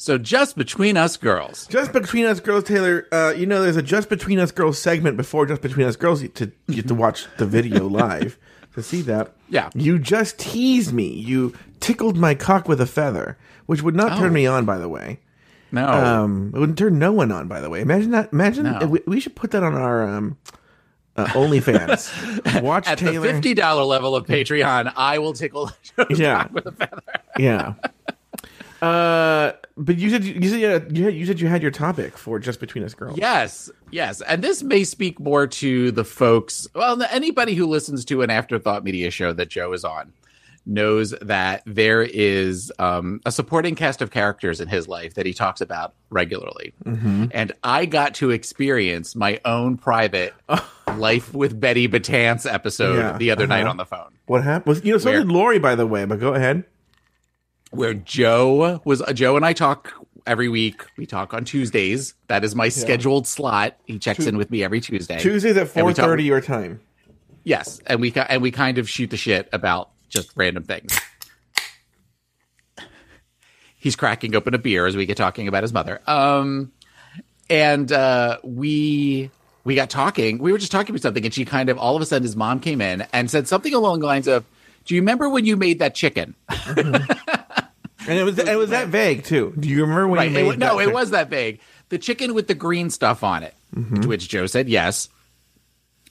So just between us girls. Just between us girls, Taylor. Uh, you know, there's a just between us girls segment before just between us girls to get to watch the video live to see that. Yeah. You just teased me. You tickled my cock with a feather, which would not turn Oh. me on, by the way. No. Um, it wouldn't turn no one on, by the way. Imagine that. Imagine No. we, we should put that on our um, uh, OnlyFans. Watch At Taylor. the fifty dollar level of Patreon, I will tickle Yeah. cock with a feather. yeah. Uh, but you said you said you had, you said you had your topic for just between us girls. Yes, yes, and this may speak more to the folks. Well, anybody who listens to an afterthought media show that Joe is on knows that there is um, a supporting cast of characters in his life that he talks about regularly, Mm-hmm. and I got to experience my own private life with Betty Betance episode Yeah, the other night uh-huh. on the phone. What happened? You know so Where? did Lori, by the way. But go ahead. Where Joe was Joe and I talk every week. We talk on Tuesdays. That is my scheduled slot. He checks in with me every Tuesday. Tuesdays at four thirty your time. Yes, and we and we kind of shoot the shit about just random things. He's cracking open a beer as we get talking about his mother. Um, and uh, we we got talking. We were just talking about something, and she kind of all of a sudden his mom came in and said something along the lines of, "Do you remember when you made that chicken?" And it was it was that vague too. Do you remember when Right. you It made wa- no, that it was that vague. The chicken with the green stuff on it, to which Joe said yes.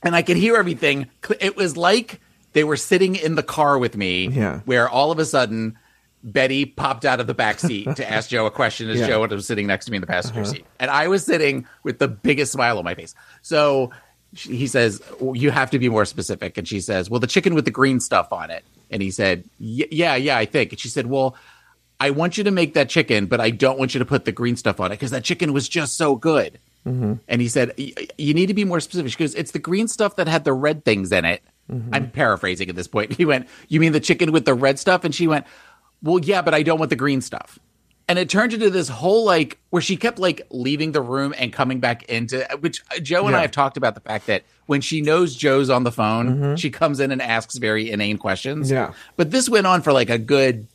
And I could hear everything. It was like they were sitting in the car with me, Yeah. where all of a sudden Betty popped out of the back seat to ask Joe a question as Yeah. Joe was sitting next to me in the passenger uh-huh. seat. And I was sitting with the biggest smile on my face. So she- he says, well, You have to be more specific. And she says, Well, the chicken with the green stuff on it. And he said, "Y- Yeah, yeah, I think. And she said, Well, I want you to make that chicken, but I don't want you to put the green stuff on it because that chicken was just so good. Mm-hmm. And he said, You need to be more specific. She goes, It's the green stuff that had the red things in it. Mm-hmm. I'm paraphrasing at this point. He went, You mean the chicken with the red stuff? And she went, Well, yeah, but I don't want the green stuff. And it turned into this whole like where she kept like leaving the room and coming back into which Joe and I have talked about the fact that when she knows Joe's on the phone, mm-hmm. she comes in and asks very inane questions. Yeah. But this went on for like a good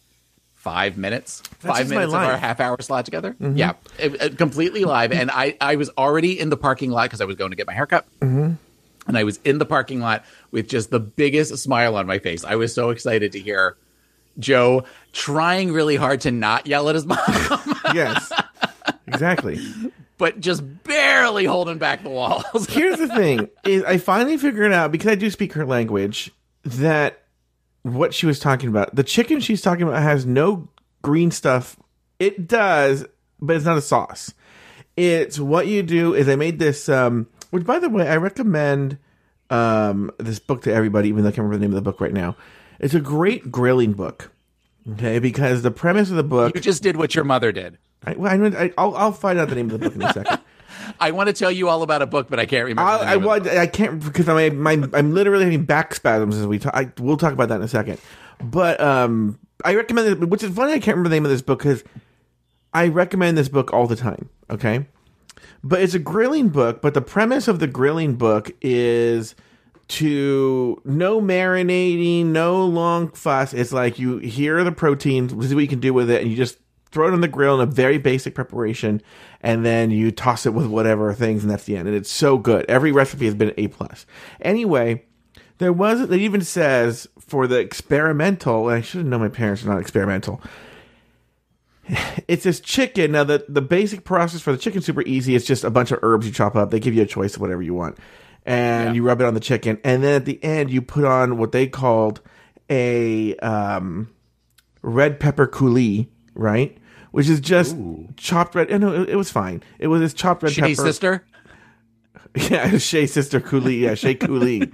five minutes, five minutes of our half hour slot together. Mm-hmm. Yeah, it, it- completely live. And I, I was already in the parking lot because I was going to get my haircut. Mm-hmm. And I was in the parking lot with just the biggest smile on my face. I was so excited to hear Joe trying really hard to not yell at his mom, yes, exactly. but just barely holding back the walls. Here's the thing: is I finally figured out because I do speak her language that what she was talking about, the chicken she's talking about, has no green stuff. It does, but it's not a sauce. It's what you do is I made this. Um, which, by the way, I recommend um, this book to everybody, even though I can't remember the name of the book right now. It's a great grilling book. Okay, because the premise of the book, you just did what your mother did. I, well, I, I, I'll, I'll find out the name of the book in a second. I want to tell you all about a book, but I can't remember. I, I, I can't because I'm my, I'm literally having back spasms as we talk. I, we'll talk about that in a second. But um, I recommend it. Which is funny. I can't remember the name of this book because I recommend this book all the time. Okay, but it's a grilling book. But the premise of the grilling book is to no marinating, no long fuss. It's like you here are the proteins. This is what you can do with it, and you just throw it on the grill in a very basic preparation, and then you toss it with whatever things, and that's the end. And it's so good. Every recipe has been a plus. Anyway, there was it even says for the experimental. And I should have known my parents are not experimental. It's this chicken. Now the the basic process for the chicken super easy. It's just a bunch of herbs you chop up. They give you a choice of whatever you want, and you rub it on the chicken. And then at the end, you put on what they called a um, red pepper coulis, right? Which is just chopped red. No, it, it was fine. It was this chopped red Shay's pepper. sister, Yeah, Shay sister Cooley. Yeah, Shea Couleé.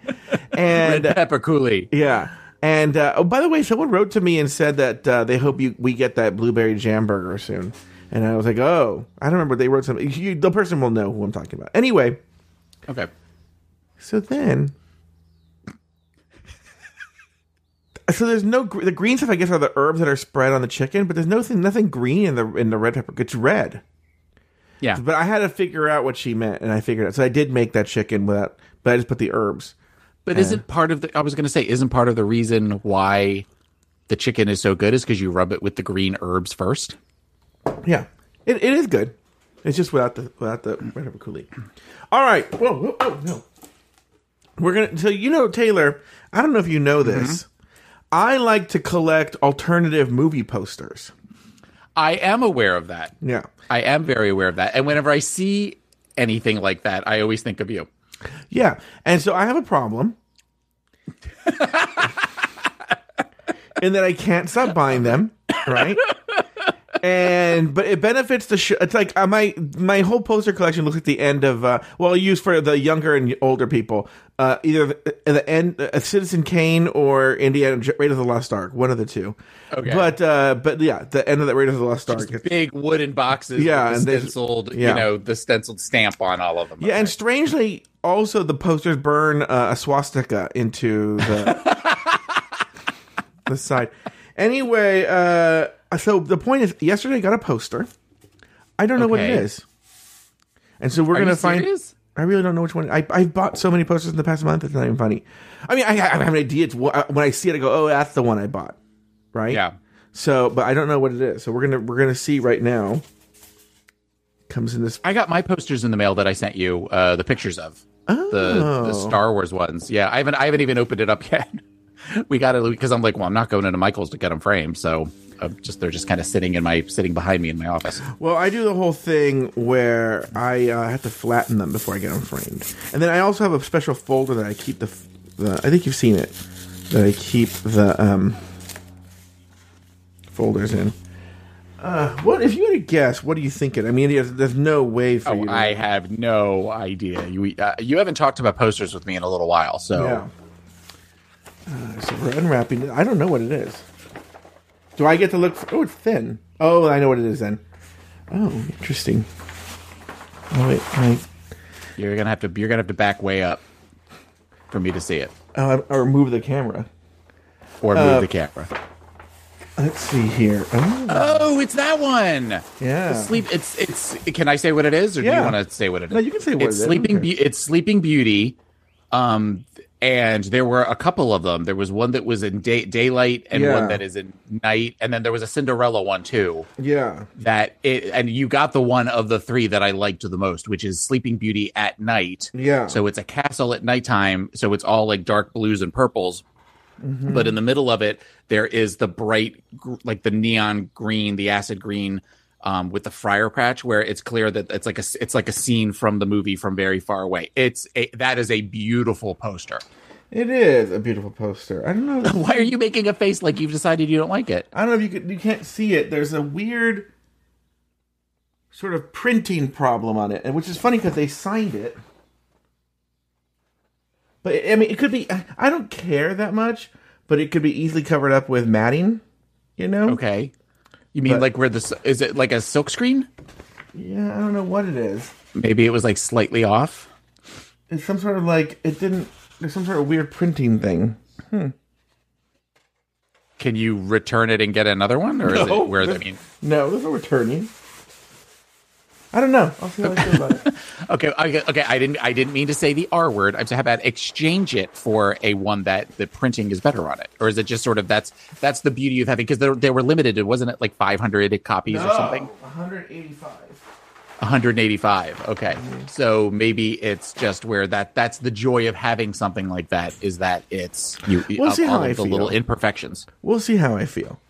And Red Pepper Cooley. yeah. And uh, oh, by the way, someone wrote to me and said that uh, they hope you we get that blueberry jam burger soon. And I was like, oh, I don't remember. They wrote something. You, the person will know who I'm talking about. Anyway, Okay. so then, so there's no the green stuff. I guess are the herbs that are spread on the chicken, but there's nothing nothing green in the in the red pepper. It's red. Yeah. But I had to figure out what she meant, and I figured out. So I did make that chicken without, but I just put the herbs. But isn't part of the I was going to say isn't part of the reason why the chicken is so good is because you rub it with the green herbs first? Yeah. It, it is good. It's just without the without the red pepper coulis. All right. Whoa, whoa, whoa, no. We're gonna. So you know, Taylor. I don't know if you know this. Mm-hmm. I like to collect alternative movie posters. I am aware of that. Yeah. I am very aware of that. And whenever I see anything like that, I always think of you. Yeah. And so I have a problem. in that I can't stop buying them, right? And but it benefits the show. It's like uh, my my whole poster collection looks like the end of uh, well, used for the younger and older people. Uh, either the, the end, uh, Citizen Kane or Indiana Jo- Raiders of the Lost Ark, one of the two. Okay. But uh, but yeah, the end of the Raiders of the Lost Ark. Just big wooden boxes Yeah, with and the stenciled, yeah. you know, the stenciled stamp on all of them. Yeah, and strangely, also the posters burn uh, a swastika into the the side. Anyway, uh, so the point is, yesterday I got a poster. I don't know what it is, and so we're Are gonna find. serious? I really don't know which one. I I've bought so many posters in the past month. It's not even funny. I mean, I, I have an idea. It's what, when I see it, I go, "Oh, that's the one I bought." Right? Yeah. So, but I don't know what it is. So we're gonna we're gonna see right now. Comes in this. I got my posters in the mail that I sent you, uh, the pictures of the Oh. the Star Wars ones. Yeah, I haven't I haven't even opened it up yet. We got it because I'm like, well, I'm not going into Michael's to get them framed, so uh, just they're just kind of sitting in my sitting behind me in my office. Well, I do the whole thing where I uh, have to flatten them before I get them framed, and then I also have a special folder that I keep the. the I think you've seen it. That I keep the um, folders in. Uh, what if you had a guess? What are you thinking? I mean, there's, there's no way for you. Oh, to- I have no idea. You uh, you haven't talked about posters with me in a little while, so Yeah. Uh, so we're unwrapping it. I don't know what it is. Do I get to look? For, oh, it's thin. Oh, I know what it is then. Oh, interesting. Oh wait, I, you're gonna have to you're gonna have to back way up for me to see it, oh, I, I remove the camera. or move Uh, the camera. Let's see here. Oh, Oh, it's that one. yeah. Sleep. It's it's. Can I say what it is, or do you want to say what it is? No, you can say what it's it is. Sleeping. Be- it's Sleeping Beauty. Um, and there were a couple of them. There was one that was in day- daylight, and Yeah. one that is in night, and then there was a Cinderella one too. Yeah. That it, and you got the one of the three that I liked the most, which is Sleeping Beauty at night. Yeah. So it's a castle at nighttime. So it's all like dark blues and purples. Mm-hmm. But in the middle of it, there is the bright, like the neon green, the acid green, um, with the friar patch, where it's clear that it's like a it's like a scene from the movie from very far away. It's a, that is a beautiful poster. It is a beautiful poster. I don't know. Why are you making a face like you've decided you don't like it? I don't know if you could. You can't see it. There's a weird sort of printing problem on it, and which is funny because they signed it. But I mean, it could be. I- I don't care that much, but it could be easily covered up with matting. You know? Okay, you mean But- like where this is it like a silk screen? Yeah, I don't know what it is. Maybe it was like slightly off. It's some sort of like it didn't. There's some sort of weird printing thing. Hmm. Can you return it and get another one, or is it where I mean? No, there's no returning. I don't know. I'll see how I feel about it. Okay, okay, okay. I didn't. I didn't mean to say the R word. I'm how about exchange it for a one that the printing is better on it, or is it just sort of that's that's the beauty of having because they they were limited. It wasn't it like 500 copies or something. 185. 185. Okay, mm-hmm. so maybe it's just where that that's the joy of having something like that is that it's you We'll see how I of the little imperfections. We'll see how I feel.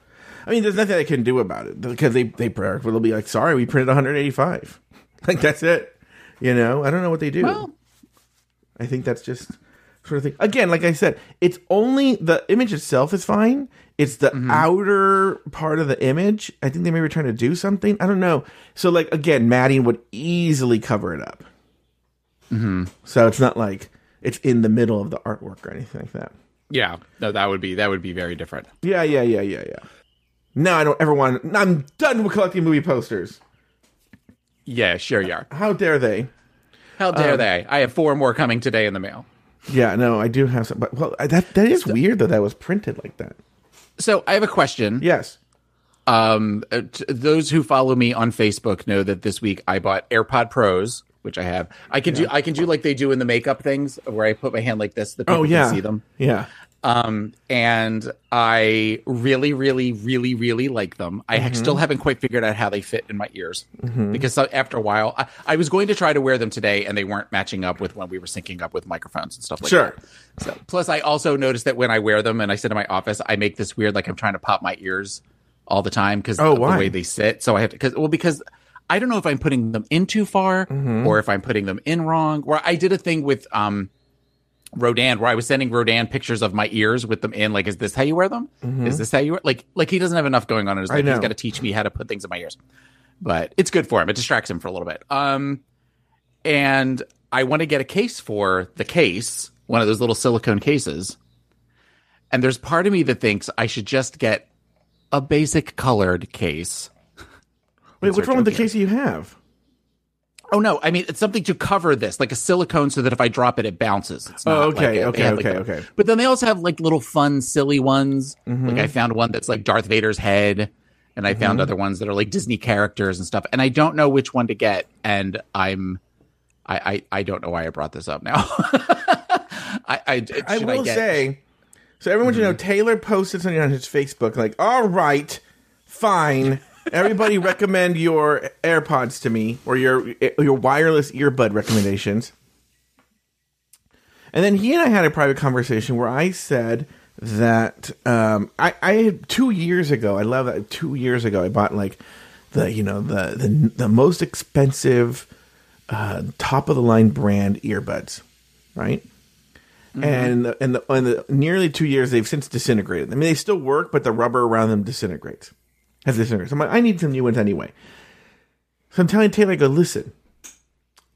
I mean, there's nothing I can do about it because they they will be like, sorry, we printed 185. Like that's it. You know, I don't know what they do. Well, I think that's just sort of thing. Again, like I said, it's only the image itself is fine. It's the Mm-hmm. outer part of the image. I think they may be trying to do something. I don't know. So, like again, matting would easily cover it up. Mm-hmm. So it's not like it's in the middle of the artwork or anything like that. yeah, no, that would be that would be very different. Yeah, yeah, yeah, yeah, yeah. No, I don't ever want. I'm done with collecting movie posters. Yeah, sure you are. How dare they? How Um, dare they? I have four more coming today in the mail. Yeah, no, I do have some. But well, that that is weird that that was printed like that. So I have a question. Yes. Um, uh, those who follow me on Facebook know that this week I bought AirPod Pros, which I have. I can do. I can do like they do in the makeup things, where I put my hand like this, that people Oh yeah. can see them. Yeah. Um, and I really, really, really, really like them. I Mm-hmm. still haven't quite figured out how they fit in my ears because after a while, I, I was going to try to wear them today, and they weren't matching up with when we were syncing up with microphones and stuff like Sure. that. So, plus, I also noticed that when I wear them and I sit in my office, I make this weird, like I'm trying to pop my ears all the time because Oh, of why? the way they sit. So I have to, because well, because I don't know if I'm putting them in too far Mm-hmm. or if I'm putting them in wrong. Where I did a thing with um Rodan where I was sending Rodan pictures of my ears with them in. Like, is this how you wear them? Is this how you wear? Like, like he doesn't have enough going on in his Mm-hmm. Life. He's got to teach me how to put things in my ears. But it's good for him. It distracts him for a little bit. Um, and I want to get a case for the case, one of those little silicone cases. And there's part of me that thinks I should just get a basic colored case. Wait, what's wrong with the case you have? Oh no, I mean it's something to cover this, like a silicone, so that if I drop it, it bounces. It's not Oh, like okay, a- they okay, like, okay, okay. But then they also have like little fun, silly ones. Mm-hmm. Like I found one that's like Darth Vader's head, and I Mm-hmm. found other ones that are like Disney characters and stuff. And I don't know which one to get, and I'm, I, I, I don't know why I brought this up now. I, I, I will get- say, so everyone should know Taylor posted something on his Facebook like, "All right, fine, everybody recommend your AirPods to me or your your wireless earbud recommendations." And then he and I had a private conversation where I said that um, I, I had two years ago. I love that. Two years ago, I bought like the you know the the, the most expensive uh, top of the line brand earbuds, right? And and the, and the nearly two years they've since disintegrated. I mean, they still work, but the rubber around them disintegrates. Has disintegrated. So I'm like, I need some new ones anyway. So I'm telling Taylor, I go, listen,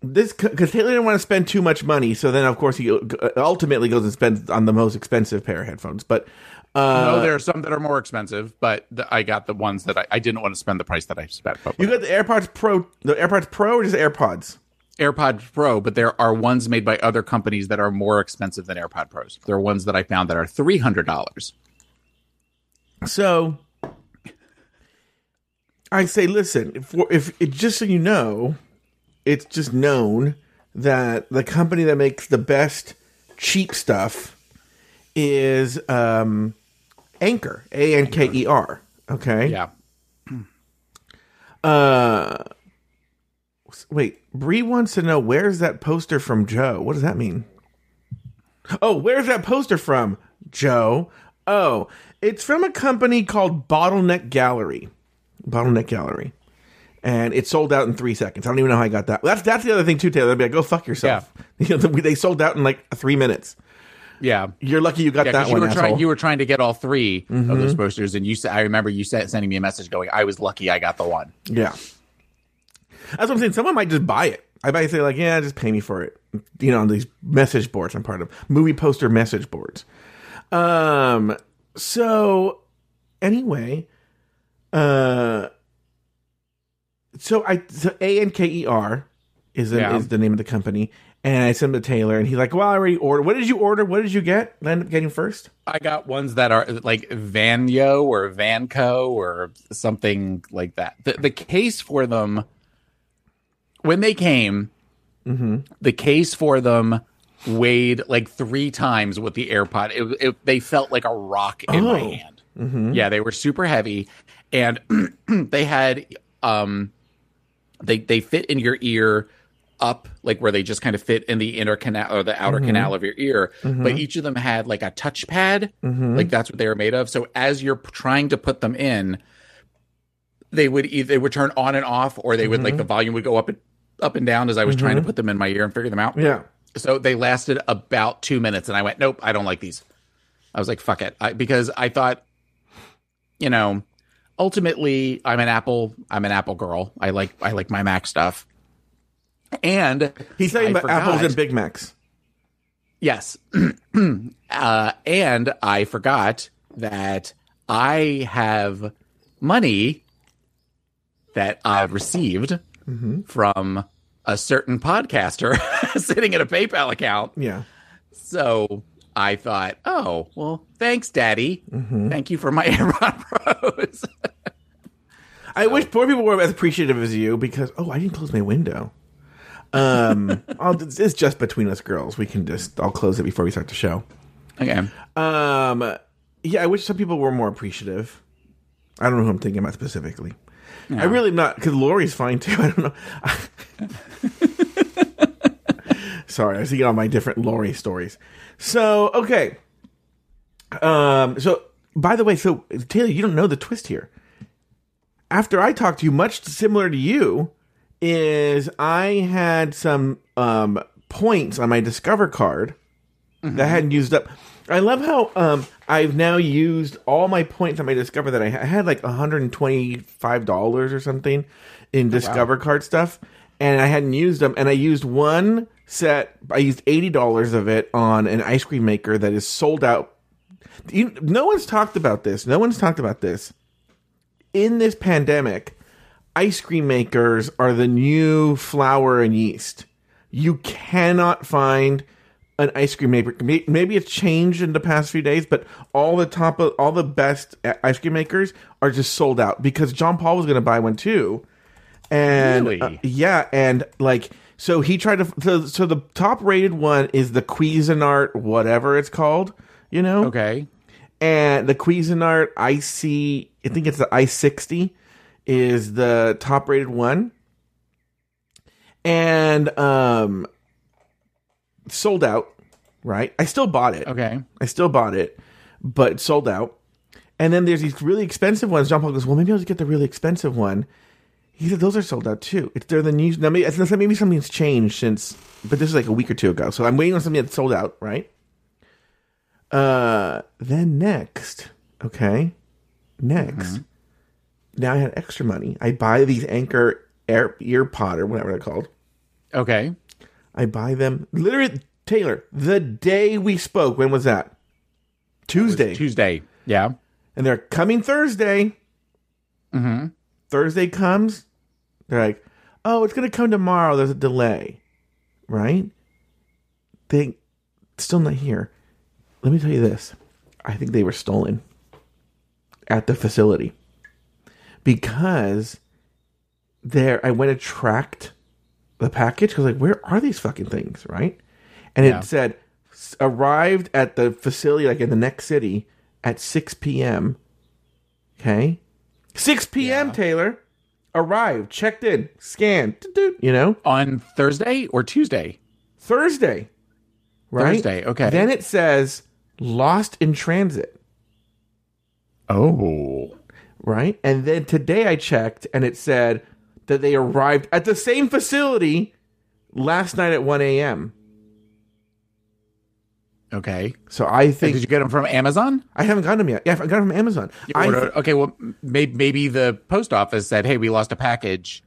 this because Taylor didn't want to spend too much money. So then, of course, he uh, ultimately goes and spends on the most expensive pair of headphones. But uh, no, there are some that are more expensive, but the, I got the ones that I, I didn't want to spend the price that I spent. But you got the AirPods Pro, the AirPods Pro, or just AirPods? AirPod Pro, but there are ones made by other companies that are more expensive than AirPod Pros. There are ones that I found that are three hundred dollars. So I say, listen, if, if it, just so you know, it's just known that the company that makes the best cheap stuff is um, Anker, A N K E R. Okay. Yeah, Uh, wait, Bree wants to know where's that poster from Joe? What does that mean? Oh, where's that poster from, Joe? Oh, it's from a company called Bottleneck Gallery. Bottleneck Gallery. And it sold out in three seconds. I don't even know how I got that. That's that's the other thing too, Taylor. They'd be like, "Go fuck yourself." You know, they sold out in like three minutes. yeah. You're lucky you got Yeah, that you one. were trying. You were trying to get all 3 of those posters, and you said, "I remember you said, sending me a message going, I was lucky I got the one." Yeah. That's what I'm saying. Someone might just buy it. I might say like, yeah, just pay me for it. You know, on these message boards I'm part of. Movie poster message boards. Um so anyway, uh so I so A N K E R is the, Yeah. is the name of the company. And I sent him to Taylor and he's like, Well, I already ordered what did you order? What did you get? I End up getting first? I got ones that are like Vanyo or Vanco or something like that. The the case for them when they came, the case for them weighed like three times with the AirPod. It, it, they felt like a rock in my Oh. hand. Yeah, they were super heavy, and they had um, they they fit in your ear up like where they just kind of fit in the inner canal or the outer mm-hmm. canal of your ear. But mm-hmm. each of them had like a touchpad. Mm-hmm. Like that's what they were made of. So as you're trying to put them in they would either they would turn on and off or they would like the volume would go up and up and down as I was trying to put them in my ear and figure them out. Yeah. so they lasted about two minutes, and I went, "Nope, I don't like these." I was like, "Fuck it," I, because I thought, you know, ultimately, I'm an Apple. I'm an Apple girl. I like I like my Mac stuff. And He's talking I about forgot- apples and Big Macs. Yes. uh, and I forgot that I have money that I've received from a certain podcaster sitting in a PayPal account. Yeah. So I thought, oh, well, thanks, Daddy. Thank you for my AirPod Pros. I wish poor people were as appreciative as you because oh, I didn't close my window. Um, I'll, it's just between us girls. We can just I'll close it before we start the show. Okay. Um, yeah, I wish some people were more appreciative. I don't know who I'm thinking about specifically. I really am not because Lori's fine too. I don't know. Sorry, I was thinking all my different Lori stories. So okay. Um. So by the way, so Taylor, you don't know the twist here. After I talked to you, much similar to you, is I had some um points on my Discover card that I hadn't used up. I love how um, I've now used all my points on my Discover that I, ha- I had like $125 or something in Discover card stuff, and I hadn't used them. And I used one set, I used $80 of it on an ice cream maker that is sold out. You, no one's talked about this. No one's talked about this. In this pandemic, ice cream makers are the new flour and yeast. You cannot find an ice cream maker. Maybe it's changed in the past few days, but all the top of all the best ice cream makers are just sold out because John Paul was going to buy one too. And Really? uh, yeah, and like so he tried to so, so the top rated one is the Cuisinart whatever it's called, you know? Okay. and the Cuisinart IC, I think it's the i60, is the top rated one, and um, sold out. Right, I still bought it. Okay. I still bought it, but sold out. And then there's these really expensive ones. John Paul goes, "Well, maybe I'll just get the really expensive one." He said, "Those are sold out too. It's they're the new. Now maybe, maybe something's changed since, but this is like a week or two ago. So I'm waiting on something that's sold out, right?" Uh, then next, okay, next. Now I had extra money. I buy these Anker Air Ear Pod or whatever they're called. Okay. I buy them literally Taylor the day we spoke. When was that? Tuesday. Tuesday. Yeah. and they're coming Thursday. Mm-hmm. Thursday comes. They're like, "Oh, it's gonna come tomorrow." There's a delay, right? They still not here. Let me tell you this: I think they were stolen at the facility because there. I went and tracked the package because, like, where are these fucking things, right? And Yeah. it said arrived at the facility, like in the next city, at six p.m. Okay. 6 p.m. Yeah. Taylor arrived, checked in, scanned, you know, On Thursday or Tuesday? Thursday. Right? Thursday, okay. Then it says lost in transit, Oh. right? And then today I checked and it said that they arrived at the same facility last night at 1 a.m. Okay. So I And think did you get them from Amazon? I haven't gotten them yet. Yeah, I got them from Amazon. I, Or- okay. Well, maybe, maybe the post office said, "Hey, we lost a package,"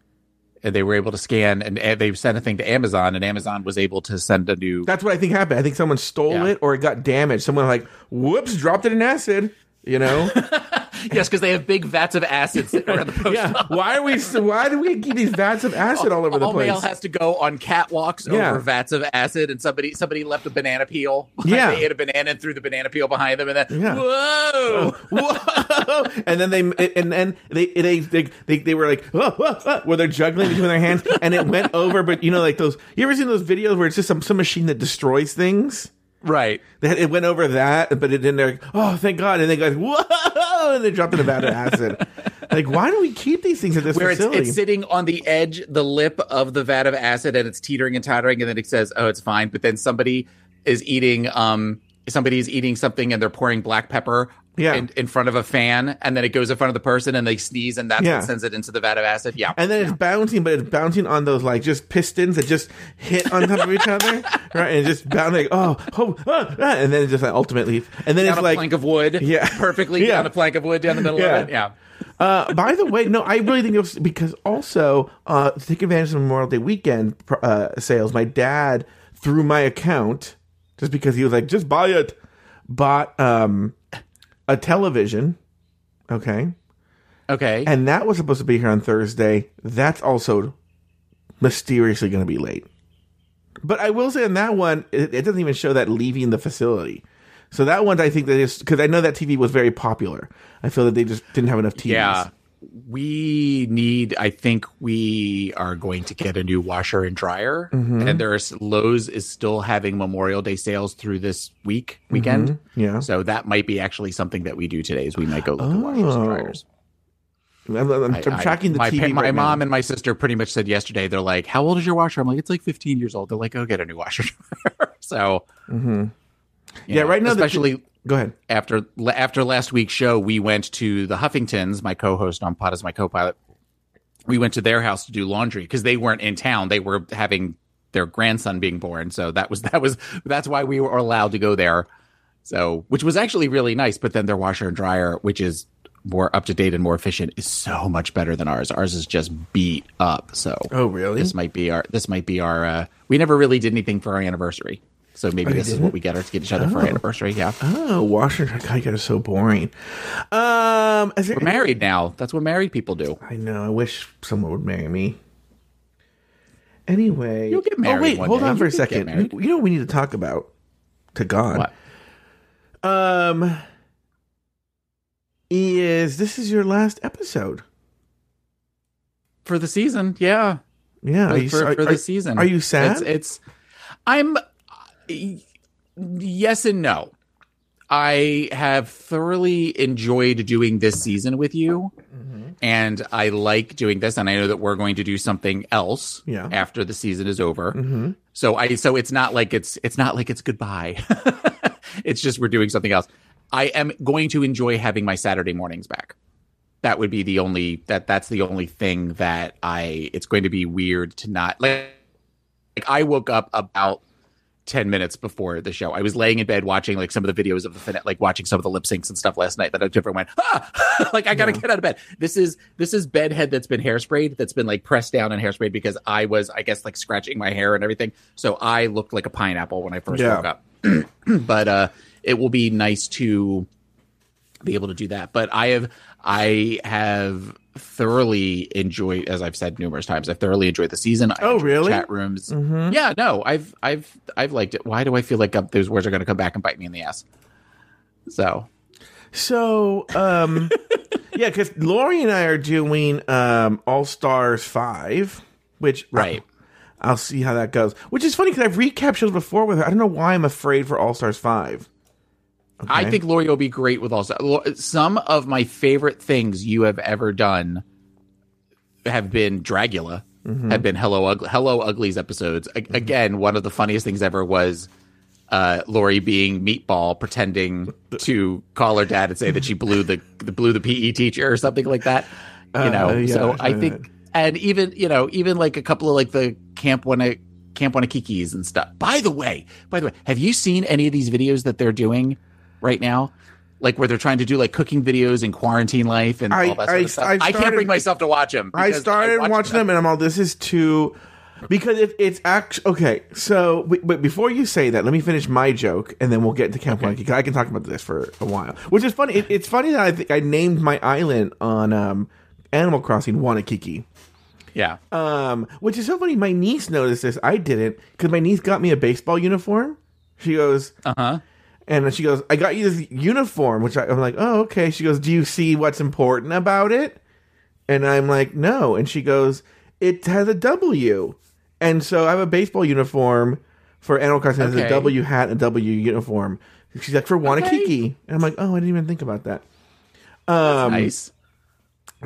and they were able to scan and they sent a thing to Amazon, and Amazon was able to send a new. that's what I think happened. I think someone stole Yeah. it or it got damaged. Someone like, whoops, dropped it in acid. You know? yes, because they have big vats of acid sitting around the post yeah. office. Why are we? Why do we keep these vats of acid all over the All place? mail has to go on catwalks Yeah. over vats of acid, and somebody somebody left a banana peel. Yeah. they ate a banana and threw the banana peel behind them, and then Yeah. whoa, Whoa! and then they and then they they they they, they were like whoa, whoa, whoa, where they're juggling between their hands and it went over but you know like those you ever seen those videos where it's just some, some machine that destroys things right. it went over that but it didn't like oh thank god and they go whoa and they dropped in a vat of acid like why do we keep these things at this Where it's, it's sitting on the edge, the lip of the vat of acid, and it's teetering and tottering, and then it says, "Oh, it's fine." But then somebody is eating, um, somebody is eating something, and they're pouring black pepper, Yeah. in, in front of a fan, and then it goes in front of the person, and they sneeze, and that Yeah. sends it into the vat of acid. Yeah, and then it's bouncing, but it's bouncing on those like just pistons that just hit on top of each other, right? And just bouncing like oh, oh ah, ah, and then it just like ultimately, and then down it's a like plank of wood, Yeah. perfectly Yeah. down a plank of wood down the middle Yeah. of it. Yeah. Uh, by the way, no, I really think it was because also uh, to take advantage of Memorial Day weekend uh, sales. My dad, through my account, just because he was like, just buy it, bought um, a television. Okay, Okay. and that was supposed to be here on Thursday. That's also mysteriously going to be late. But I will say on that one, it, it doesn't even show that leaving the facility. So that one, I think that is because I know that TV was very popular. I feel that they just didn't have enough TVs. Yeah. We need i think we are going to get a new washer and dryer Mhm. and there's lowes is still having memorial day sales through this week weekend Mhm. Yeah. so that might be actually something that we do today is we might go look at washers Oh. and dryers I'm, I'm- I- I'm I- tracking the my, TV. my right now. mom and my sister pretty much said yesterday they're like how old is your washer i'm like it's like 15 years old they're like go get a new washer so Mhm. you Yeah, know, right now the- especially Go ahead. after after last week's show, we went to the Huffingtons. My co-host on Pod is my co-pilot. We went to their house to do laundry because they weren't in town. They were having their grandson being born, so that was that was that's why we were allowed to go there. So, which was actually really nice. But then their washer and dryer, which is more up to date and more efficient, is so much better than ours. Ours is just beat up. So, Oh, really? this might be our this might be our. uh We never really did anything for our anniversary, so maybe Oh, this is what we get her to get each other for our anniversary. Yeah. Oh, you guys are so boring. Um, is there We're married now. That's what married people do. I know. I wish someone would marry me. Anyway, You'll get married Oh wait, hold day. on You for a second. You, you know what we need to talk about? To God, What? um, is this is your last episode? For the season, yeah. Yeah, For, you, for, are, for the season. Are you sad? It's, it's I'm yes and no. I have thoroughly enjoyed doing this season with you. Mm-hmm. And I like doing this, and I know that we're going to do something else Yeah. after the season is over. Mhm. So I so it's not like it's it's not like it's goodbye. it's just we're doing something else. I am going to enjoy having my Saturday mornings back. That would be the only that that's the only thing that I it's going to be weird to not like, like I woke up about 10 minutes before the show. I was laying in bed watching like some of the videos of the fin- like watching some of the lip syncs and stuff last night that I different went, ah! like I gotta get out of bed. This is this is bed head that's been hairsprayed, that's been like pressed down and hairsprayed because I was, I guess, like scratching my hair and everything. So I looked like a pineapple when I first Yeah. woke up. but uh it will be nice to be able to do that. But I have I have thoroughly enjoyed as I've said numerous times, I've thoroughly enjoyed the season. I Oh, really? Chat rooms. Mhm. Yeah, no, I've I've I've liked it. Why do I feel like uh, those words are going to come back and bite me in the ass? So So, um, yeah, because Lori and I are doing um, All Stars Five, which right, I'll, I'll see how that goes. Which is funny because I've recapped shows before with her. I don't know why I'm afraid for All Stars Five. I think Lori will be great with all some of my favorite things you have ever done have been Dragula, Mm-hmm. have been Hello Ugly, Hello Uglies episodes. A- Again, one of the funniest things ever was uh, Lori being Meatball pretending to call her dad and say that she blew the, the blew the PE teacher or something like that. You Uh, know, yeah, so I think, and even you know, even like a couple of like the Camp One Camp Wanakikis and stuff. By the way, by the way, have you seen any of these videos that they're doing right now? Like where they're trying to do like cooking videos and quarantine life and I- all that sort I- of stuff. I've I can't bring myself to watch them. I started watching them. and I'm all, this is too. Because it, it's actually okay. So, but before you say that, let me finish my joke, and then we'll get into Camp. 'cause I can talk about this for a while. Which is funny. It, it's funny that I think I named my island on um, Animal Crossing Wanakiki. Yeah. Um, which is so funny. My niece noticed this. I didn't because my niece got me a baseball uniform. She goes, Uh huh. And then she goes, I got you this uniform, which I, I'm like, oh, okay. She goes, do you see what's important about it? And I'm like, no. And she goes, it has a W. And so I have a baseball uniform for Animal Crossing. It has a Okay. W hat and a W uniform. She's like, for Wanakiki. And I'm like, oh, I didn't even think about that. Um, nice.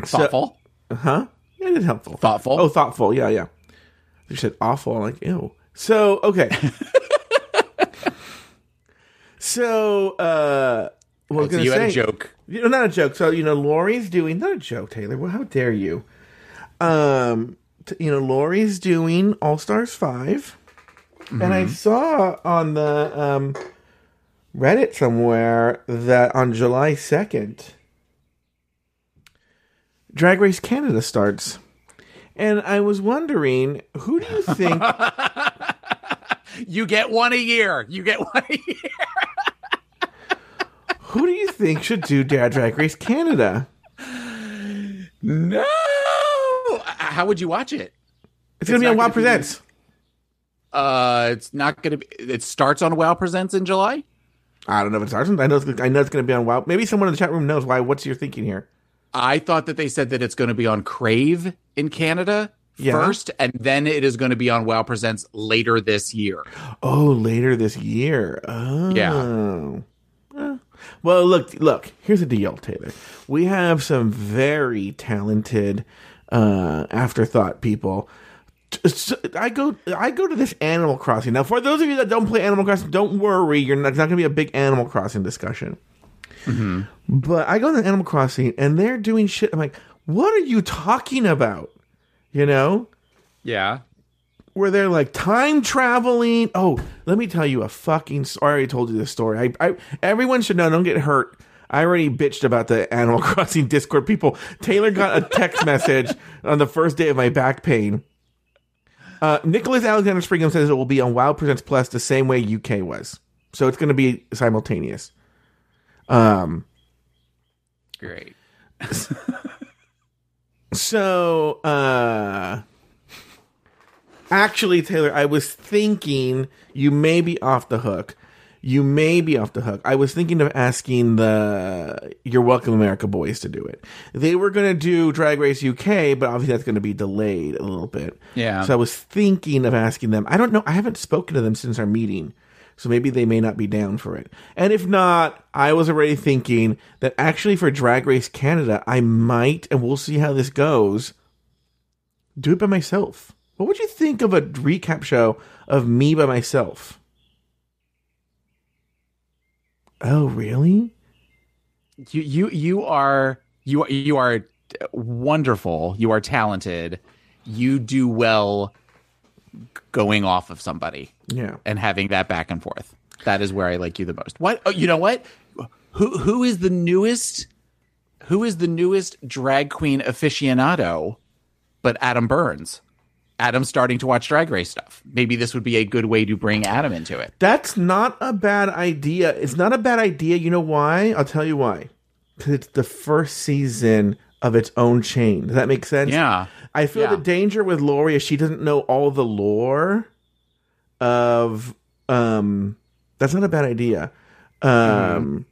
so- Thoughtful. Huh? Yeah, it is helpful. Thoughtful. Oh, thoughtful. Yeah, yeah. You said awful. I'm like, ew. So, okay. so, uh, I was so you had a joke. You know, not a joke. So, you know, Lori's doing, not a joke, Taylor. Well, how dare you? Um, t- you know, Lori's doing All Stars 5. And I saw on the um, Reddit somewhere that on July 2nd, Drag Race Canada starts. And I was wondering, who do you think? You get one a year. You get one a year. who do you think should do Dad Drag Race Canada? No. How would you watch it? It's, gonna be on Wow gonna be- Presents. Uh, it's not gonna be. It starts on WoW Presents in July. I don't know if it starts. I know it's, I know it's gonna be on Wow. Maybe someone in the chat room knows why. What's your thinking here? I thought that they said that it's going to be on Crave in Canada Yeah. first, and then it is going to be on Wow Presents later this year. Oh, later this year. Oh. Yeah. Well, look, look. Here's the deal, Taylor. We have some very talented uh, afterthought people. I go, I go to this Animal Crossing now. For those of you that don't play Animal Crossing, don't worry. You're not, it's not going to be a big Animal Crossing discussion. But I go to Animal Crossing and they're doing shit. I'm like, what are you talking about? You know, Yeah. where they're like time traveling. Oh, let me tell you a fucking. story. I already told you this story. I, I, everyone should know. Don't get hurt. I already bitched about the Animal Crossing Discord people. Taylor got a text message on the first day of my back pain. Uh, Nicholas Alexander Springham says it will be on WoW Presents Plus the same way UK was, so it's going to be simultaneous. Um, Great. So, uh, actually, Taylor, I was thinking you may be off the hook. You may be off the hook. I was thinking of asking the Your Welcome America boys to do it. They were going to do Drag Race UK, but obviously that's going to be delayed a little bit. Yeah. So I was thinking of asking them. I don't know. I haven't spoken to them since our meeting. So maybe they may not be down for it. And if not, I was already thinking that actually for Drag Race Canada, I might, and we'll see how this goes, do it by myself. What would you think of a recap show of me by myself? Oh, really? You you you are you you are wonderful. You are talented. You do well going off of somebody Yeah. and having that back and forth. That is where I like you the most. What? Oh, you know what? Who who is the newest? Who is the newest drag queen aficionado? But Adam Burns. Adam's starting to watch Drag Race stuff. Maybe this would be a good way to bring Adam into it. That's not a bad idea. It's not a bad idea. You know why? I'll tell you why. Because it's the first season of its own chain. Does that make sense? Yeah. I feel Yeah. the danger with Lori is she doesn't know all the lore of um that's not a bad idea. Um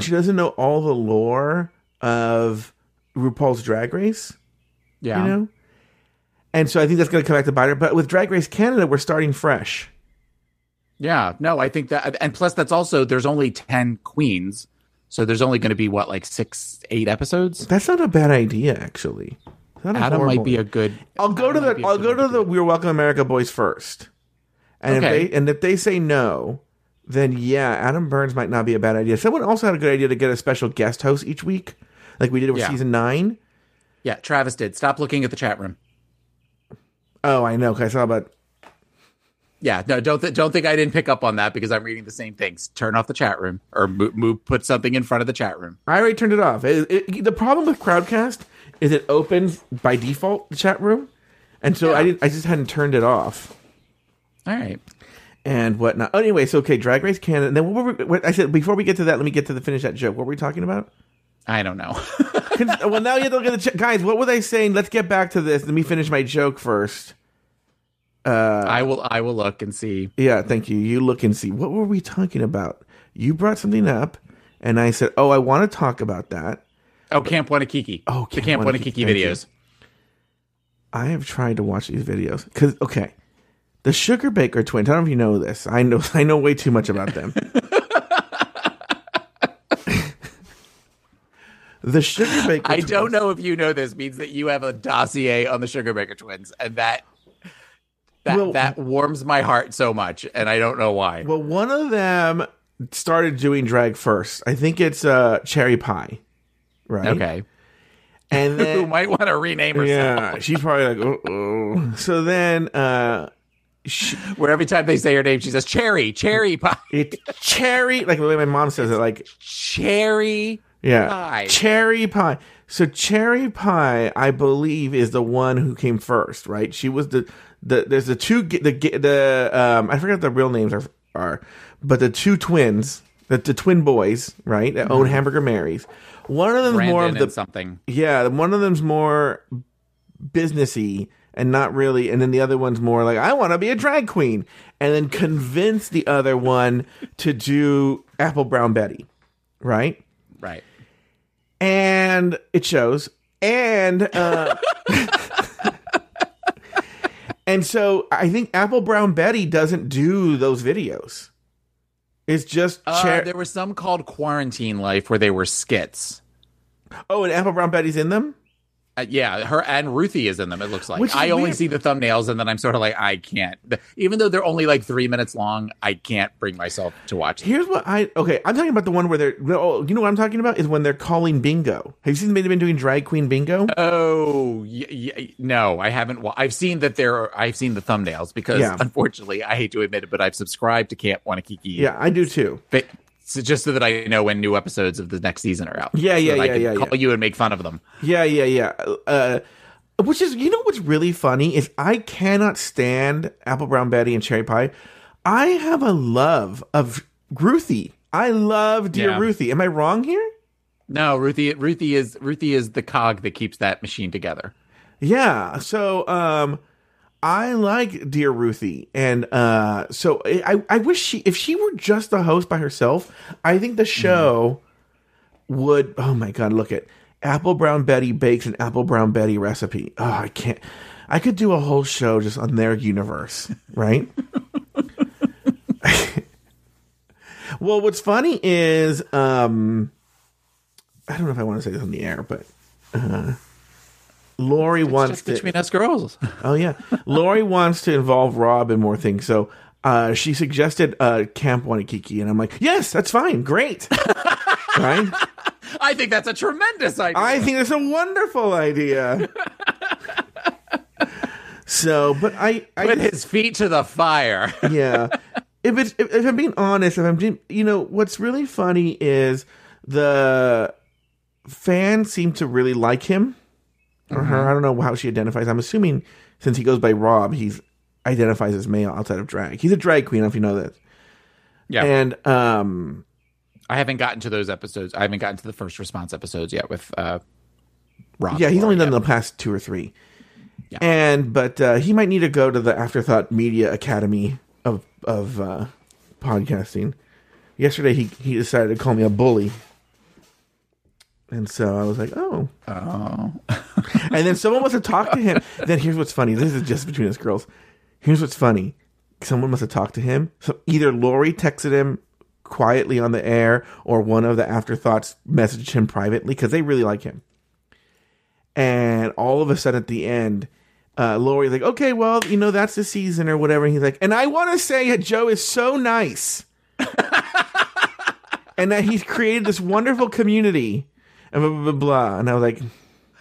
she doesn't know all the lore of RuPaul's drag race, Yeah. you know? And so I think that's gonna come back to bite her. But with Drag Race Canada, we're starting fresh. Yeah, no, I think that, and plus that's also there's only ten queens, so there's only going to be what like six, eight episodes. That's not a bad idea, actually. Adam might be a good. I'll go to Adam might the I'll go to the. We're Welcome America boys first, and Okay. if they and if they say no, then yeah, Adam Burns might not be a bad idea. Someone also had a good idea to get a special guest host each week, like we did with Yeah. season nine. Yeah, Travis did. Stop looking at the chat room. Oh, I know. Cause I saw about Yeah, no, don't th- don't think I didn't pick up on that because I'm reading the same things. Turn off the chat room or move, move put something in front of the chat room. I already turned it off. It- it- the problem with Crowdcast is it opens by default the chat room, and so I didn't. I just hadn't turned it off. All right. and whatnot. Oh, anyway, so okay, Drag Race Canada. And then what were we, what, I said before we get to that, let me get to the finish that joke. What were we talking about? I don't know. Well, now you have to look at the ch- guys. What were they saying? Let's get back to this. Let me finish my joke first. Uh, I will I will look and see. Yeah, thank you. You look and see. What were we talking about? You brought something up, and I said, "Oh, I want to talk about that." Oh, Camp Wanakiki. Oh, the Camp Camp Wanakiki, Wanakiki you. videos. I have tried to watch these videos because okay, the Sugar Baker twins. I don't know if you know this. I know. I know way too much about them. the Sugar Baker. I twins. don't know if you know this means that you have a dossier on the Sugar Baker twins, and that that Well- that warms my heart so much, and I don't know why. Well, one of them started doing drag first. I think it's uh, Cherry Pie, right? okay, and who might want to rename herself? yeah, she's probably like, oh. So then, uh, she, Where every time they say her name, she says cherry, cherry pie, it's Cherry, like the way my mom says it, like cherry. yeah, Pie. Cherry Pie. So Cherry Pie, I believe, is the one who came first, right? She was the the there's the two the the um I forgot what the real names are are, but the two twins, the, the twin boys, right, that own Hamburger Mary's. One of them's Brandon more of and the something. yeah, one of them's more businessy and not really, and then the other one's more like I want to be a drag queen, and then convince the other one to do Apple Brown Betty, right? Right. and it shows. And uh, and so I think Apple Brown Betty doesn't do those videos. It's just Uh, there was some called Quarantine Life where they were skits. oh, and Apple Brown Betty's in them. Uh, yeah, her and Ruthie is in them. It looks like I only weird. see the thumbnails, and then I'm sort of like, I can't. Even though they're only like three minutes long, I can't bring myself to watch. Them. Here's what I okay. I'm talking about the one where they're. Oh, you know what I'm talking about is when they're calling bingo. Have you seen them been doing drag queen bingo? Oh, y- y- no, I haven't. Wa- I've seen that there. Are, I've seen the thumbnails because, Yeah. unfortunately, I hate to admit it, but I've subscribed to Camp Wanakiki. Yeah, I do too. But, so just so that I know when new episodes of the next season are out. Yeah, So yeah, I yeah, can yeah, Call yeah. you and make fun of them. Yeah, yeah, yeah. Uh, which is, you know, what's really funny is I cannot stand Apple Brown Betty and Cherry Pie. I have a love of Ruthie. I love Dear Yeah. Ruthie. Am I wrong here? No, Ruthie. Ruthie is Ruthie is the cog that keeps that machine together. Yeah. So, um, I like Dear Ruthie, and uh, so I, I wish she, if she were just a host by herself, I think the show would. Oh my god, look at Apple Brown Betty bakes an Apple Brown Betty recipe. Oh, I can't. I could do a whole show just on their universe, right? well, what's funny is, um, I don't know if I want to say this on the air, but uh, Lori wants Just to. between us girls. Oh yeah, Lori wants to involve Rob in more things. So uh, she suggested uh, Camp Wanakiki, and I'm like, yes, that's fine, great, right? I think that's a tremendous idea. I think it's a wonderful idea. so, but I, I Put his feet to the fire. yeah. If it's if, if I'm being honest, if I'm being, you know, what's really funny is the fans seem to really like him or her. I don't know how she identifies. I'm assuming since he goes by Rob, he's identifies as male outside of drag. He's a drag queen, if you know that. Yeah. And um, I haven't gotten to those episodes. I haven't gotten to the first response episodes yet with uh Rob. yeah, he's only done yet. the past two or three. Yeah. And but uh, he might need to go to the Afterthought Media Academy of of uh, podcasting. Yesterday, he he decided to call me a bully, and so I was like, oh. Oh. And then someone must have talked to him. Then here's what's funny. This is just between us girls. Here's what's funny. Someone must have talked to him. So either Lori texted him quietly on the air, or one of the afterthoughts messaged him privately because they really like him. And all of a sudden, at the end, uh, Lori's like, "Okay, well, you know that's the season or whatever." And he's like, "And I want to say that Joe is so nice, and that he's created this wonderful community." And blah blah blah. blah. And I was like,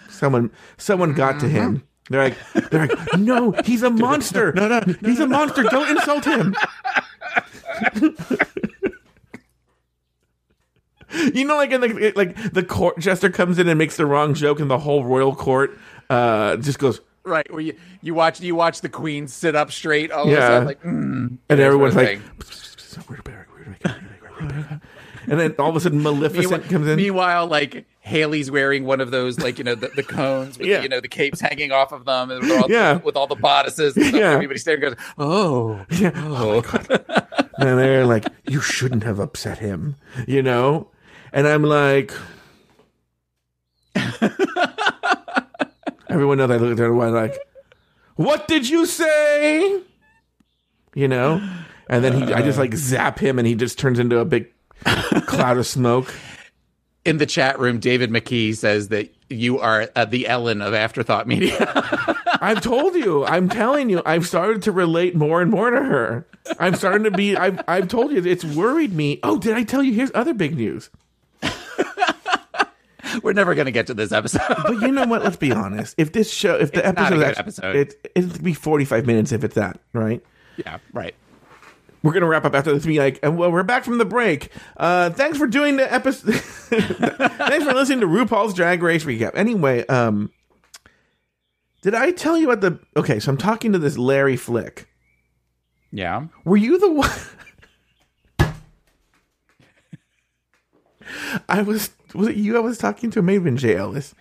someone someone got to him. They're like, they're like, no, he's a monster. No, no, no he's a monster. Don't insult him. you know, like in the like the court jester comes in and makes the wrong joke, and the whole royal court uh, just goes, Right, where you, you watch you watch the queen sit up straight all of Yeah. a sudden like mm, and everyone's like, and then all of a sudden Maleficent comes in. meanwhile, like Haley's wearing one of those, like you know, the, the cones with Yeah. you know the capes hanging off of them, and with all, Yeah. with all the bodices. And stuff. Yeah. Everybody staring goes, "Oh, Yeah. oh, oh. and they're like, "You shouldn't have upset him," you know. And I'm like, everyone knows I look at their one like, "What did you say?" You know. And then he, I just like zap him, and he just turns into a big cloud of smoke. In the chat room, David McKee says that you are uh, the Ellen of Afterthought Media. I've told you. I'm telling you. I've started to relate more and more to her. I'm starting to be. I've I've told you. It's worried me. Oh, did I tell you? Here's other big news. We're never going to get to this episode. But you know what? Let's be honest. If this show, if the It's episode, actually- episode. it it'll be 45 minutes if it's that, right? yeah, right. We're gonna wrap up after this. Be like, and well, we're back from the break. Uh, thanks for doing the episode. thanks for listening to RuPaul's Drag Race recap. Anyway, um, did I tell you about the? Okay, so I'm talking to this Larry Flick. Yeah. Were you the one? I was was it you I was talking to? It may have been Jay Ellis.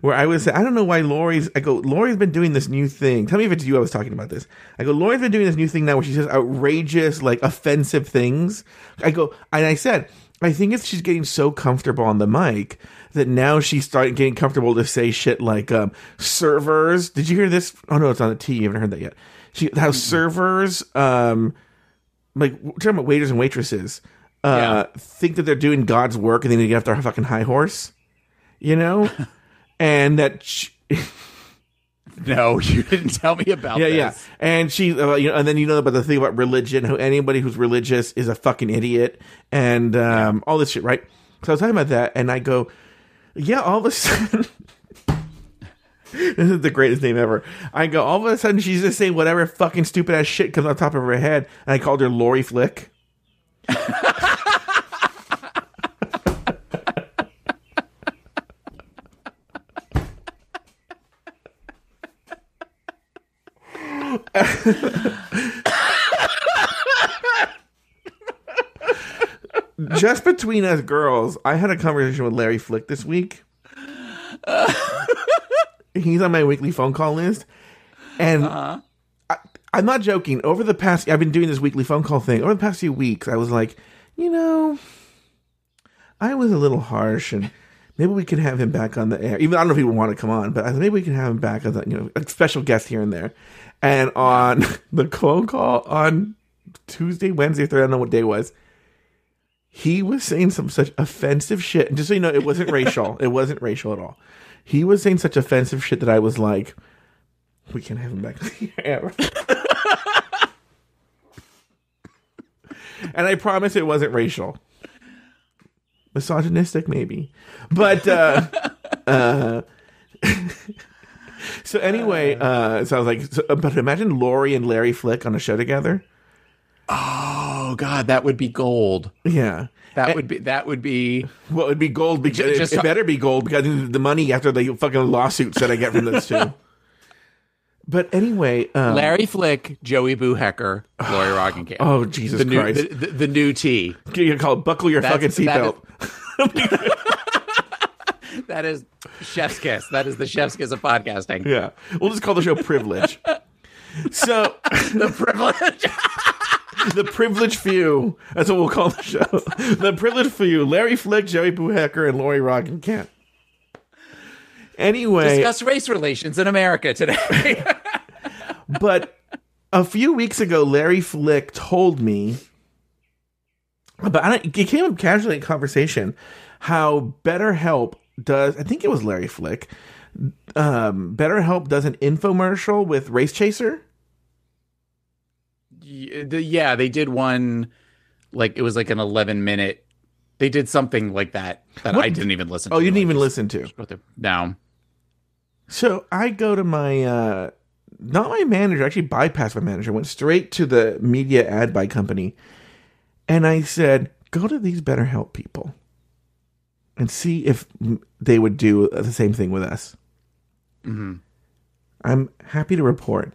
Where I was I don't know why Lori's I go, Lori's been doing this new thing. Tell me if it's you I was talking about this. I go, Lori's been doing this new thing now where she says outrageous, like offensive things. I go and I said, I think it's she's getting so comfortable on the mic that now she's starting getting comfortable to say shit like um, servers. Did you hear this? Oh no, it's on the T. You haven't heard that yet. She how servers, um, like we're talking about waiters and waitresses, uh, think that they're doing God's work and then they get off their fucking high horse, you know, and that. She, No, you didn't tell me about yeah, this. yeah. And she, uh, you know, and then you know about the thing about religion. How anybody who's religious is a fucking idiot, and um, all this shit, right? So I was talking about that, and I go, yeah. All of a sudden, this is the greatest name ever. I go, all of a sudden, she's just saying whatever fucking stupid ass shit comes on top of her head, and I called her Lori Flick. Just between us girls, I had a conversation with Larry Flick this week. He's on my weekly phone call list, and uh-huh. I, I'm not joking. Over the past, I've been doing this weekly phone call thing. Over the past few weeks, I was like, you know, I was a little harsh, and maybe we could have him back on the air. Even I don't know if he would want to come on, but I thought maybe we can have him back as a you know a special guest here and there. And on the phone call on Tuesday, Wednesday, Thursday, I don't know what day it was. He was saying some such offensive shit. And just so you know, it wasn't racial. It wasn't racial at all. He was saying such offensive shit that I was like, we can't have him back on the air. and I promise it wasn't racial. Misogynistic, maybe. But uh uh so anyway, uh so I was like so, but imagine Lori and Larry Flick on a show together. Oh God, that would be gold. Yeah. That would be that would be Well, it'd be gold because just- it better be gold because the money after the fucking lawsuits that I get from this too. But anyway, um, Larry Flick, Joey Boo Hecker, Lori Roggenkamp. oh Jesus the new Christ! the, the, the new T. you call it buckle your That's- fucking seatbelt. That is chef's kiss. That is the chef's kiss of podcasting. Yeah, we'll just call the show privilege. So The privilege. the privileged few. That's what we'll call the show. The privileged few: Larry Flick, Joey Boohecker, and Lori Roggenkamp. Anyway, Discuss race relations in America today. but a few weeks ago, Larry Flick told me about. I don't- It came up casually in conversation how BetterHelp does. I think it was Larry Flick. Um, BetterHelp does an infomercial with Race Chaser. Yeah, they did one like it was like an 11 minute. They did something like that that What- I didn't even listen to. Oh, you didn't even listen to. No. So I go to my uh not my manager, I actually bypassed my manager, went straight to the media ad buy company, and I said, "Go to these BetterHelp people and see if they would do the same thing with us." Mhm. I'm happy to report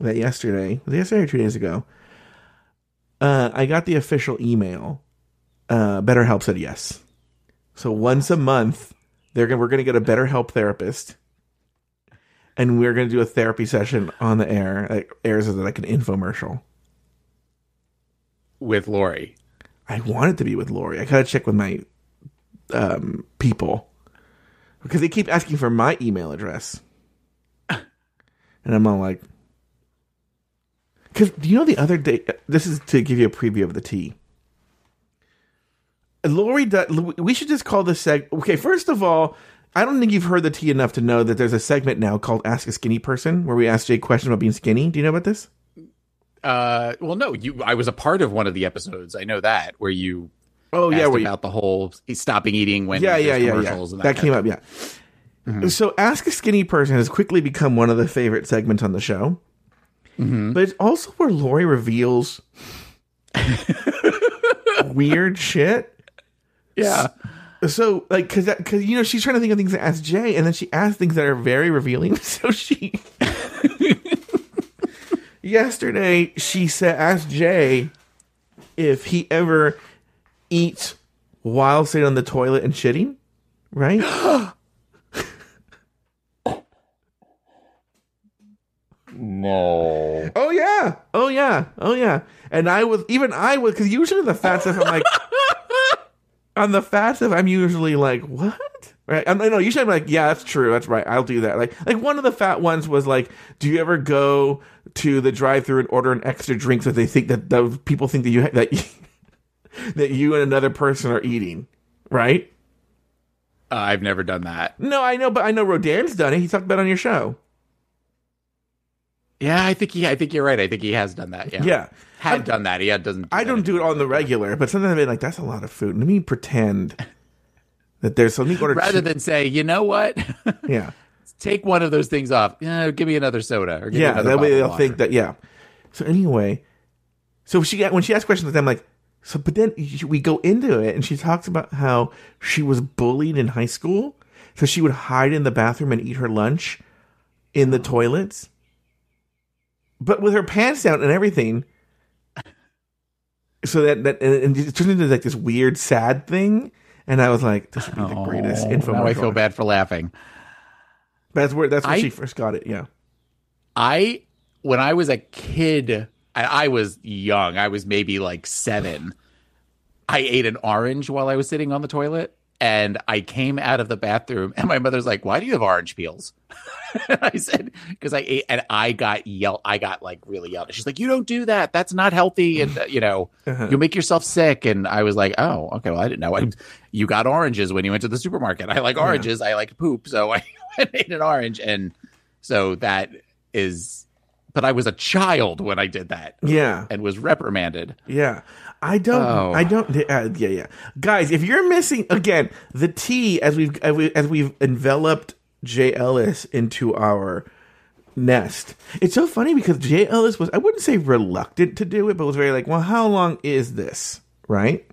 that yesterday, yesterday or two days ago, uh, I got the official email. Uh, BetterHelp said yes. So once a month, they're gonna, we're going to get a BetterHelp therapist, and we're going to do a therapy session on the air. It airs as like an infomercial. With Lori. I want it to be with Lori. I gotta check with my um, people because they keep asking for my email address, and I'm all like, because do you know the other day? This is to give you a preview of the tea. Lori, we should just call this seg. Okay, first of all, I don't think you've heard the tea enough to know that there's a segment now called "Ask a Skinny Person" where we ask Jake questions about being skinny. Do you know about this? Uh, well, no, you. I was a part of one of the episodes. I know that where you Oh asked yeah, where you- about the whole stopping eating when yeah, yeah, yeah, yeah. commercials and That, that, came up, yeah. So, Ask a Skinny Person has quickly become one of the favorite segments on the show. But it's also where Lori reveals weird shit. Yeah. So, like, because because you know she's trying to think of things to ask Jay, and then she asks things that are very revealing. So she yesterday she said asked Jay if he ever eats while sitting on the toilet and shitting, right? No. Oh yeah, oh yeah, oh yeah. And I was even I was because usually the fat stuff I'm like, on the fat stuff, I'm usually like, what? Right? I'm, no, usually I'm like, yeah, that's true. That's right. I'll do that. Like, like one of the fat ones was like, do you ever go to the drive-through and order an extra drink so they think that the people think that you that you, that you and another person are eating, right? Uh, I've never done that. No, I know, but I know Rodan's done it. He talked about it on your show. Yeah, I think he. I think you're right. I think he has done that. Yeah, Yeah. Had I'm- done that. He had doesn't. I don't do it on the regular, but sometimes I'm like, that's a lot of food. Let me pretend that there's something order. Rather two- than say, you know what, yeah, take one of those things off. Yeah, give me another soda. Or give me yeah. another That way they'll think that. Yeah. So anyway, so she got when she asked questions, I'm like, so. But then we go into it, and she talks about how she was bullied in high school, so she would hide in the bathroom and eat her lunch in the toilets, but with her pants down and everything. So that that and it turned into like this weird sad thing, and I was like, "This would be the oh, greatest Oh, infomercial." Now I feel bad for laughing. That's where that's where I- she first got it. Yeah. I when I was a kid, I, I was young. I was maybe like seven. I ate an orange while I was sitting on the toilet, and I came out of the bathroom, and my mother's like, "Why do you have orange peels?" I said, "Because I ate," and I got yelled. I got like really yelled. She's like, "You don't do that. That's not healthy, and uh, you know, Uh-huh. you'll make yourself sick." And I was like, "Oh, okay. Well, I didn't know. I, you got oranges when you went to the supermarket. I like oranges. I like poop, so I ate an orange, and so that is." But I was a child when I did that Yeah. and was reprimanded. Yeah. I don't. Oh. I don't. Uh, yeah, yeah, guys. If you're missing again the T as we've as, we, as we've enveloped Jay Ellis into our nest, it's so funny because Jay Ellis was I wouldn't say reluctant to do it, but was very like, well, how long is this, right?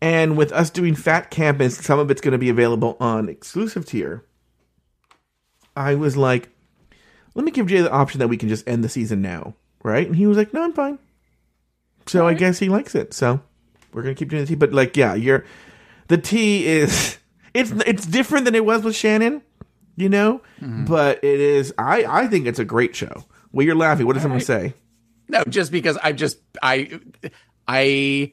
And with us doing Fat Camp and some of it's going to be available on exclusive tier, I was like, let me give Jay the option that we can just end the season now, right? And he was like, no, I'm fine. So I guess he likes it. So we're gonna keep doing the tea. But like, yeah, you're the tea is it's it's different than it was with Shannon, you know. Mm-hmm. But it is. I I think it's a great show. Well, you're laughing. What did someone say? No, just because I'm just I I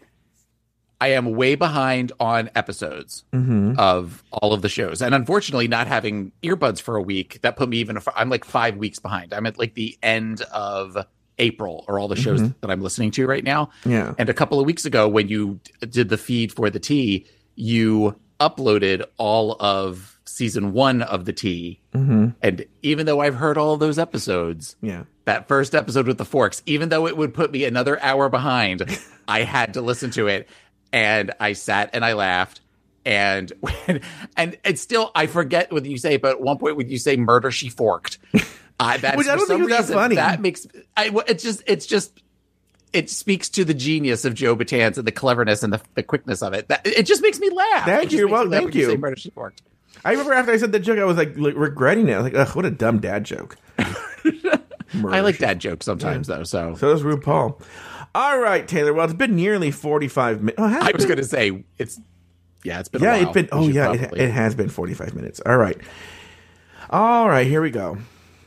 I am way behind on episodes mm-hmm. of all of the shows, and unfortunately, not having earbuds for a week that put me even. I'm like five weeks behind. I'm at like the end of April or all the shows mm-hmm. that I'm listening to right now. Yeah. And a couple of weeks ago, when you did the feed for the tea, you uploaded all of season one of the tea. Mm-hmm. And even though I've heard all of those episodes, Yeah. that first episode with the forks, even though it would put me another hour behind, I had to listen to it. And I sat and I laughed. And when, and it's still I forget what you say, but at one point when you say murder, she forked. I that's Which I don't think is funny. That makes I it's just it's just it speaks to the genius of Joe Betance and the cleverness and the, the quickness of it. That it just makes me laugh. Thank you. Well, thank when you. murder, she forked. I remember after I said that joke, I was like li- regretting it. I was like, ugh, what a dumb dad joke. I like dad jokes sometimes though. So So does RuPaul. All right, Taylor. Well, it's been nearly forty-five minutes. Oh, I was going to say it's yeah, it's been a Yeah, while. it's been. Oh, yeah, it, probably- it has been forty-five minutes. All right. All right, here we go.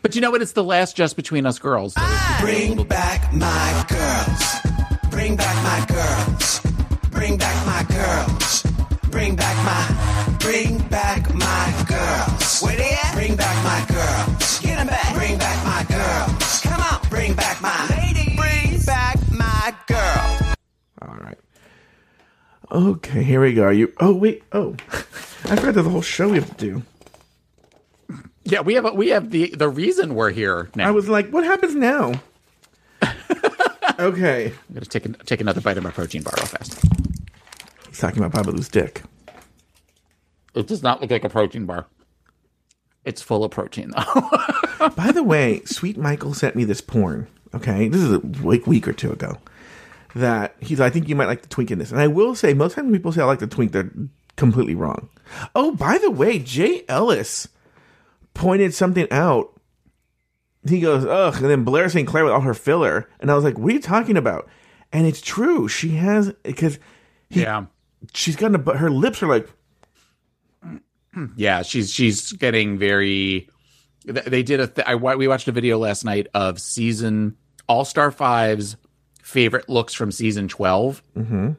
But you know what? It's the last just between us girls. So Bring back my girls. Bring back my girls. Bring back my girls. Bring back my. Bring back my girls. Where Okay, here we go. Are you? Oh wait. Oh, I forgot there's a whole show we have to do. yeah, we have we have the the reason we're here now. I was like, what happens now? okay. I'm going to take take another bite of my protein bar real fast. He's talking about Babalu's dick. It does not look like a protein bar. It's full of protein though. By the way, Sweet Michael sent me this porn. Okay, this is a week, week or two ago. That he's, I think you might like the twink in this, and I will say, most times when people say I like the twink, they're completely wrong. Oh, by the way, Jay Ellis pointed something out. He goes, ugh, and then Blair St. Clair with all her filler, and I was like, what are you talking about? And it's true, she has because yeah. she's got a, her lips are like Yeah, she's she's getting very. They did a. Th- I we watched a video last night of season All Star 5's favorite looks from season 12 mm-hmm.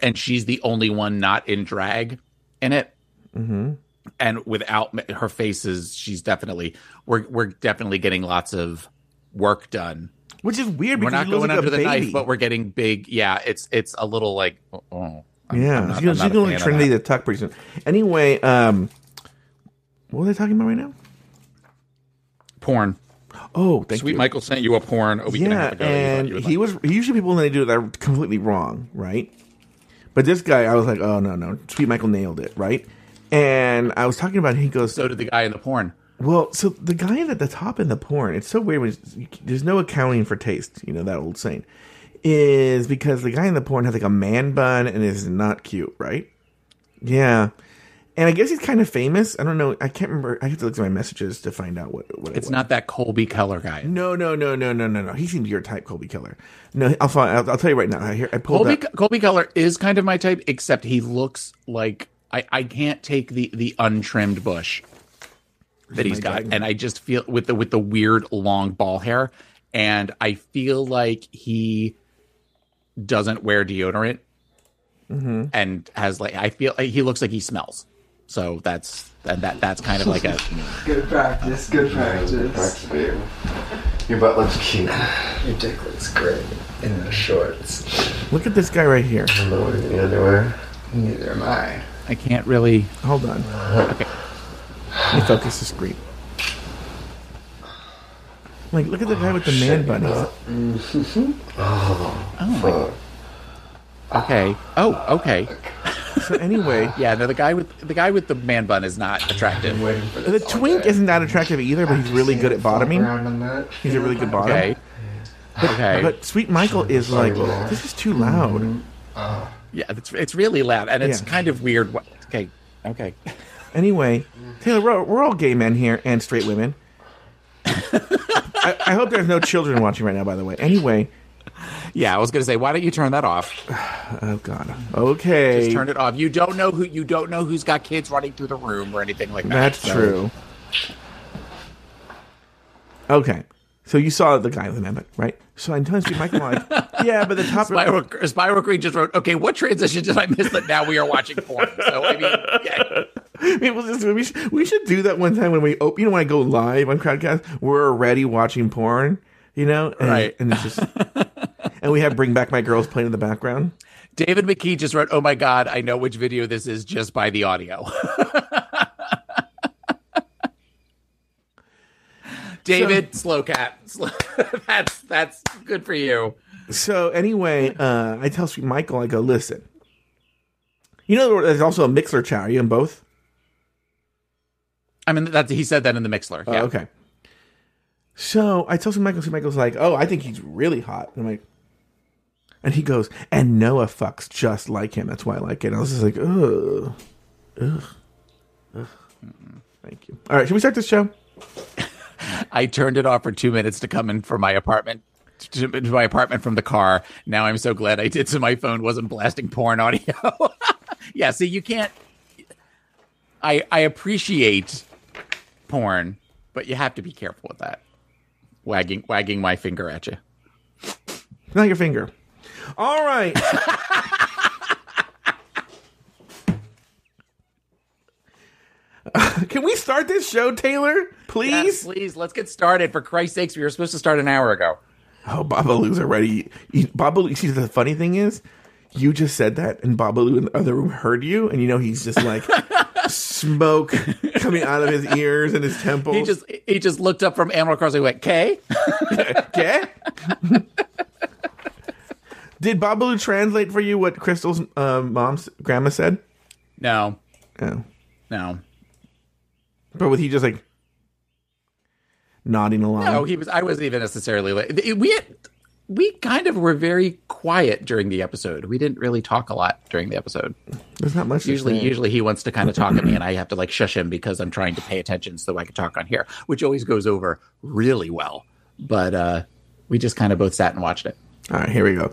and she's the only one not in drag in it. Mm-hmm. And without her faces, she's definitely we're we're definitely getting lots of work done. Which is weird. We're not going like under the baby. knife, but we're getting big. Yeah, it's it's a little like oh, I'm- yeah, I'm not- she's gonna, I'm she's not a gonna fan like of Trinity that. the Tuck pretty soon. Anyway, um, what are they talking about right now? porn. Oh, thank Sweet you. Michael sent you a porn oh, a week and a yeah, half ago. and he like. was usually people when they do it are completely wrong, right? But this guy, I was like, oh no, no, Sweet Michael nailed it, right? And I was talking about, it, he goes, so did the guy in the porn. Well, so the guy at the top in the porn, it's so weird. When there's no accounting for taste, you know that old saying, is because the guy in the porn has like a man bun and is not cute, right? Yeah, and I guess he's kind of famous. I don't know. I can't remember. I have to look at my messages to find out what what it It's was. not that Colby Keller guy. No, no, no, no, no, no, no. He seems your type, Colby Keller. No, I'll find. I'll, I'll tell you right now. I hear. I pulled Colby up. Colby Keller is kind of my type, except he looks like I, I can't take the the untrimmed bush that he's got, God. and I just feel with the with the weird long ball hair, and I feel like he doesn't wear deodorant, Mm-hmm. and has like I feel he looks like he smells. So that's and that that's kind of like a Good practice, good practice. Practice, babe. Your butt looks cute. Your dick looks great in the shorts. Look at this guy right here. I'm not wearing any underwear. Neither am I. I can't really. Hold on. Okay, Let me focus the screen. Like, look at the guy with the oh, man bun. He's- oh my, okay, oh okay, So anyway, yeah. No, the guy with the guy with the man bun is not attractive. The twink day. isn't that attractive either, but he's really good at bottoming. Around on that. He's a really good bottom. Okay, okay. But Sweet Michael is like, this is too loud. Yeah, it's it's really loud and it's Yeah. kind of weird. Okay, okay. Anyway, Taylor, we're, we're all gay men here and straight women. I, I hope there's no children watching right now, by the way. Anyway, Yeah, I was gonna say, why don't you turn that off? oh god, okay, Just turn it off. You don't know who you don't know who's got kids running through the room or anything like that. that's So- true. Okay, so you saw the guy with the bun, right? So I'm telling you, Michael, like, yeah, but the top Spiral, Spiral Green just wrote, "Okay, what transition did I miss that now we are watching porn?" So I mean, yeah. People just we should, we should do that one time when we open. You know, when I go live on Crowdcast, we're already watching porn. You know, and, Right. And it's just, and we have "Bring Back My Girls" playing in the background. David McKee just wrote, "Oh my god, I know which video this is just by the audio." David, slow cat. Slow, that's that's good for you. So anyway, uh, I tell Sweet Michael, I go, listen. You know, there's also a Mixlr chat. Are you in both? I mean, that's he said that in the Mixlr. Oh, Yeah. okay. So I tell Sweet Michael, Sweet Michael's like, oh, I think he's really hot. And I'm like, and he goes, and Noah fucks just like him. That's why I like it. And I was just like, ugh, ugh, ugh. Thank you. All right, should we start this show? I turned it off for two minutes to come in from my apartment to, to my apartment from the car. Now I'm so glad I did, so my phone wasn't blasting porn audio. yeah, see, you can't. I I appreciate porn, but you have to be careful with that. Wagging wagging my finger at you. Not your finger. All right. Can we start this show, Taylor? Please? Yes, please, let's get started. For Christ's sakes, we were supposed to start an hour ago. Oh, Babaloo's already. You, Babaloo. See, the funny thing is, you just said that, and Babaloo in the other room heard you, and you know he's just like smoke coming out of his ears and his temples. He just he just looked up from Animal Crossing and went, "K." okay. Did Babaloo translate for you what Crystal's um, mom's grandma said? No, Oh, no, but was he just like nodding along? no. He was. I wasn't even necessarily. Like, we had, we kind of were very quiet during the episode. We didn't really talk a lot during the episode. There's not much. to Usually, say. usually he wants to kind of talk at me, and I have to like shush him because I'm trying to pay attention so I can talk on here, which always goes over really well. But uh we just kind of both sat and watched it. All right, here we go.